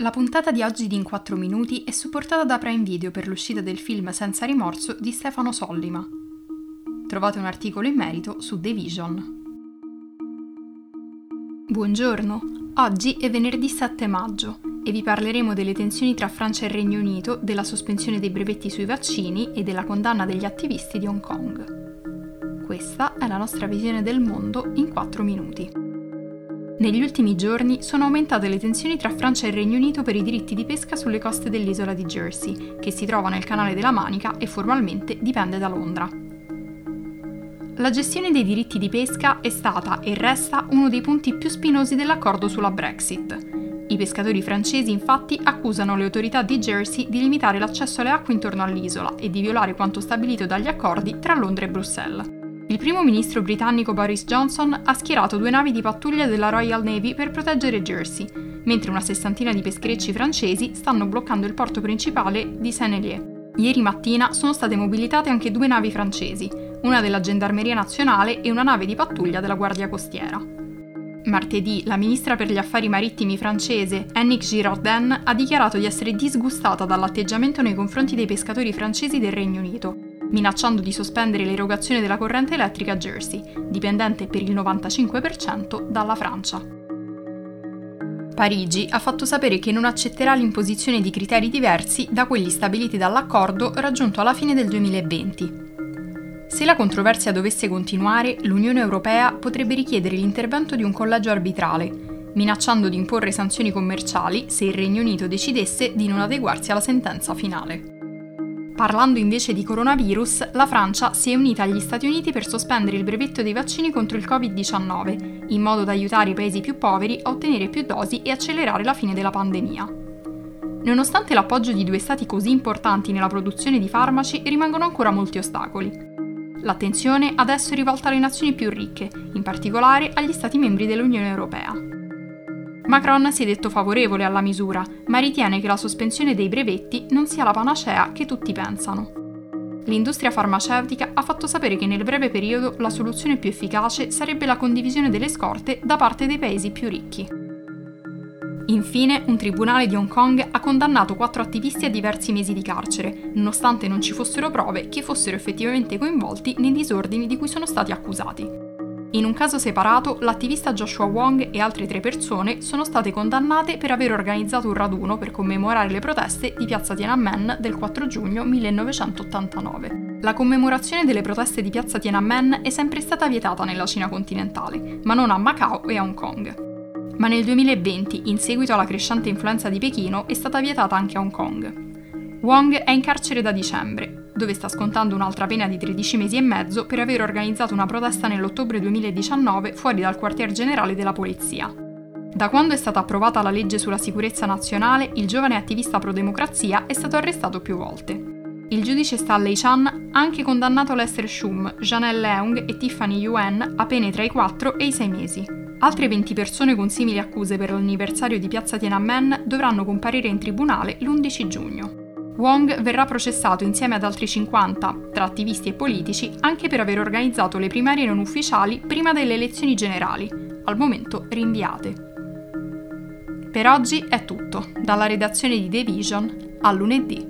La puntata di oggi di In 4 Minuti è supportata da Prime Video per l'uscita del film Senza rimorso di Stefano Sollima. Trovate un articolo in merito su The Vision. Buongiorno, oggi è venerdì 7 maggio e vi parleremo delle tensioni tra Francia e Regno Unito, della sospensione dei brevetti sui vaccini e della condanna degli attivisti di Hong Kong. Questa è la nostra visione del mondo in 4 minuti. Negli ultimi giorni sono aumentate le tensioni tra Francia e Regno Unito per i diritti di pesca sulle coste dell'isola di Jersey, che si trova nel canale della Manica e formalmente dipende da Londra. La gestione dei diritti di pesca è stata e resta uno dei punti più spinosi dell'accordo sulla Brexit. I pescatori francesi infatti accusano le autorità di Jersey di limitare l'accesso alle acque intorno all'isola e di violare quanto stabilito dagli accordi tra Londra e Bruxelles. Il primo ministro britannico Boris Johnson ha schierato due navi di pattuglia della Royal Navy per proteggere Jersey, mentre una sessantina di pescherecci francesi stanno bloccando il porto principale di Saint-Hélier. Ieri mattina sono state mobilitate anche due navi francesi, una della Gendarmeria Nazionale e una nave di pattuglia della Guardia Costiera. Martedì la ministra per gli affari marittimi francese Annick Girardin ha dichiarato di essere disgustata dall'atteggiamento nei confronti dei pescatori francesi del Regno Unito minacciando di sospendere l'erogazione della corrente elettrica a Jersey, dipendente per il 95% dalla Francia. Parigi ha fatto sapere che non accetterà l'imposizione di criteri diversi da quelli stabiliti dall'accordo raggiunto alla fine del 2020. Se la controversia dovesse continuare, l'Unione Europea potrebbe richiedere l'intervento di un collegio arbitrale, minacciando di imporre sanzioni commerciali se il Regno Unito decidesse di non adeguarsi alla sentenza finale. Parlando invece di coronavirus, la Francia si è unita agli Stati Uniti per sospendere il brevetto dei vaccini contro il Covid-19, in modo da aiutare i paesi più poveri a ottenere più dosi e accelerare la fine della pandemia. Nonostante l'appoggio di due stati così importanti nella produzione di farmaci, rimangono ancora molti ostacoli. L'attenzione adesso è rivolta alle nazioni più ricche, in particolare agli Stati membri dell'Unione Europea. Macron si è detto favorevole alla misura, ma ritiene che la sospensione dei brevetti non sia la panacea che tutti pensano. L'industria farmaceutica ha fatto sapere che nel breve periodo la soluzione più efficace sarebbe la condivisione delle scorte da parte dei paesi più ricchi. Infine, un tribunale di Hong Kong ha condannato quattro attivisti a diversi mesi di carcere, nonostante non ci fossero prove che fossero effettivamente coinvolti nei disordini di cui sono stati accusati. In un caso separato, l'attivista Joshua Wong e altre tre persone sono state condannate per aver organizzato un raduno per commemorare le proteste di piazza Tiananmen del 4 giugno 1989. La commemorazione delle proteste di piazza Tiananmen è sempre stata vietata nella Cina continentale, ma non a Macao e a Hong Kong. Ma nel 2020, in seguito alla crescente influenza di Pechino, è stata vietata anche a Hong Kong. Wong è in carcere da dicembre, dove sta scontando un'altra pena di 13 mesi e mezzo per aver organizzato una protesta nell'ottobre 2019 fuori dal quartier generale della polizia. Da quando è stata approvata la legge sulla sicurezza nazionale, il giovane attivista pro-democrazia è stato arrestato più volte. Il giudice Stanley Chan ha anche condannato Lester Shum, Janelle Leung e Tiffany Yuen a pene tra i 4 e i 6 mesi. Altre 20 persone con simili accuse per l'anniversario di Piazza Tiananmen dovranno comparire in tribunale l'11 giugno. Wong verrà processato insieme ad altri 50, tra attivisti e politici, anche per aver organizzato le primarie non ufficiali prima delle elezioni generali, al momento rinviate. Per oggi è tutto, dalla redazione di The Vision a lunedì.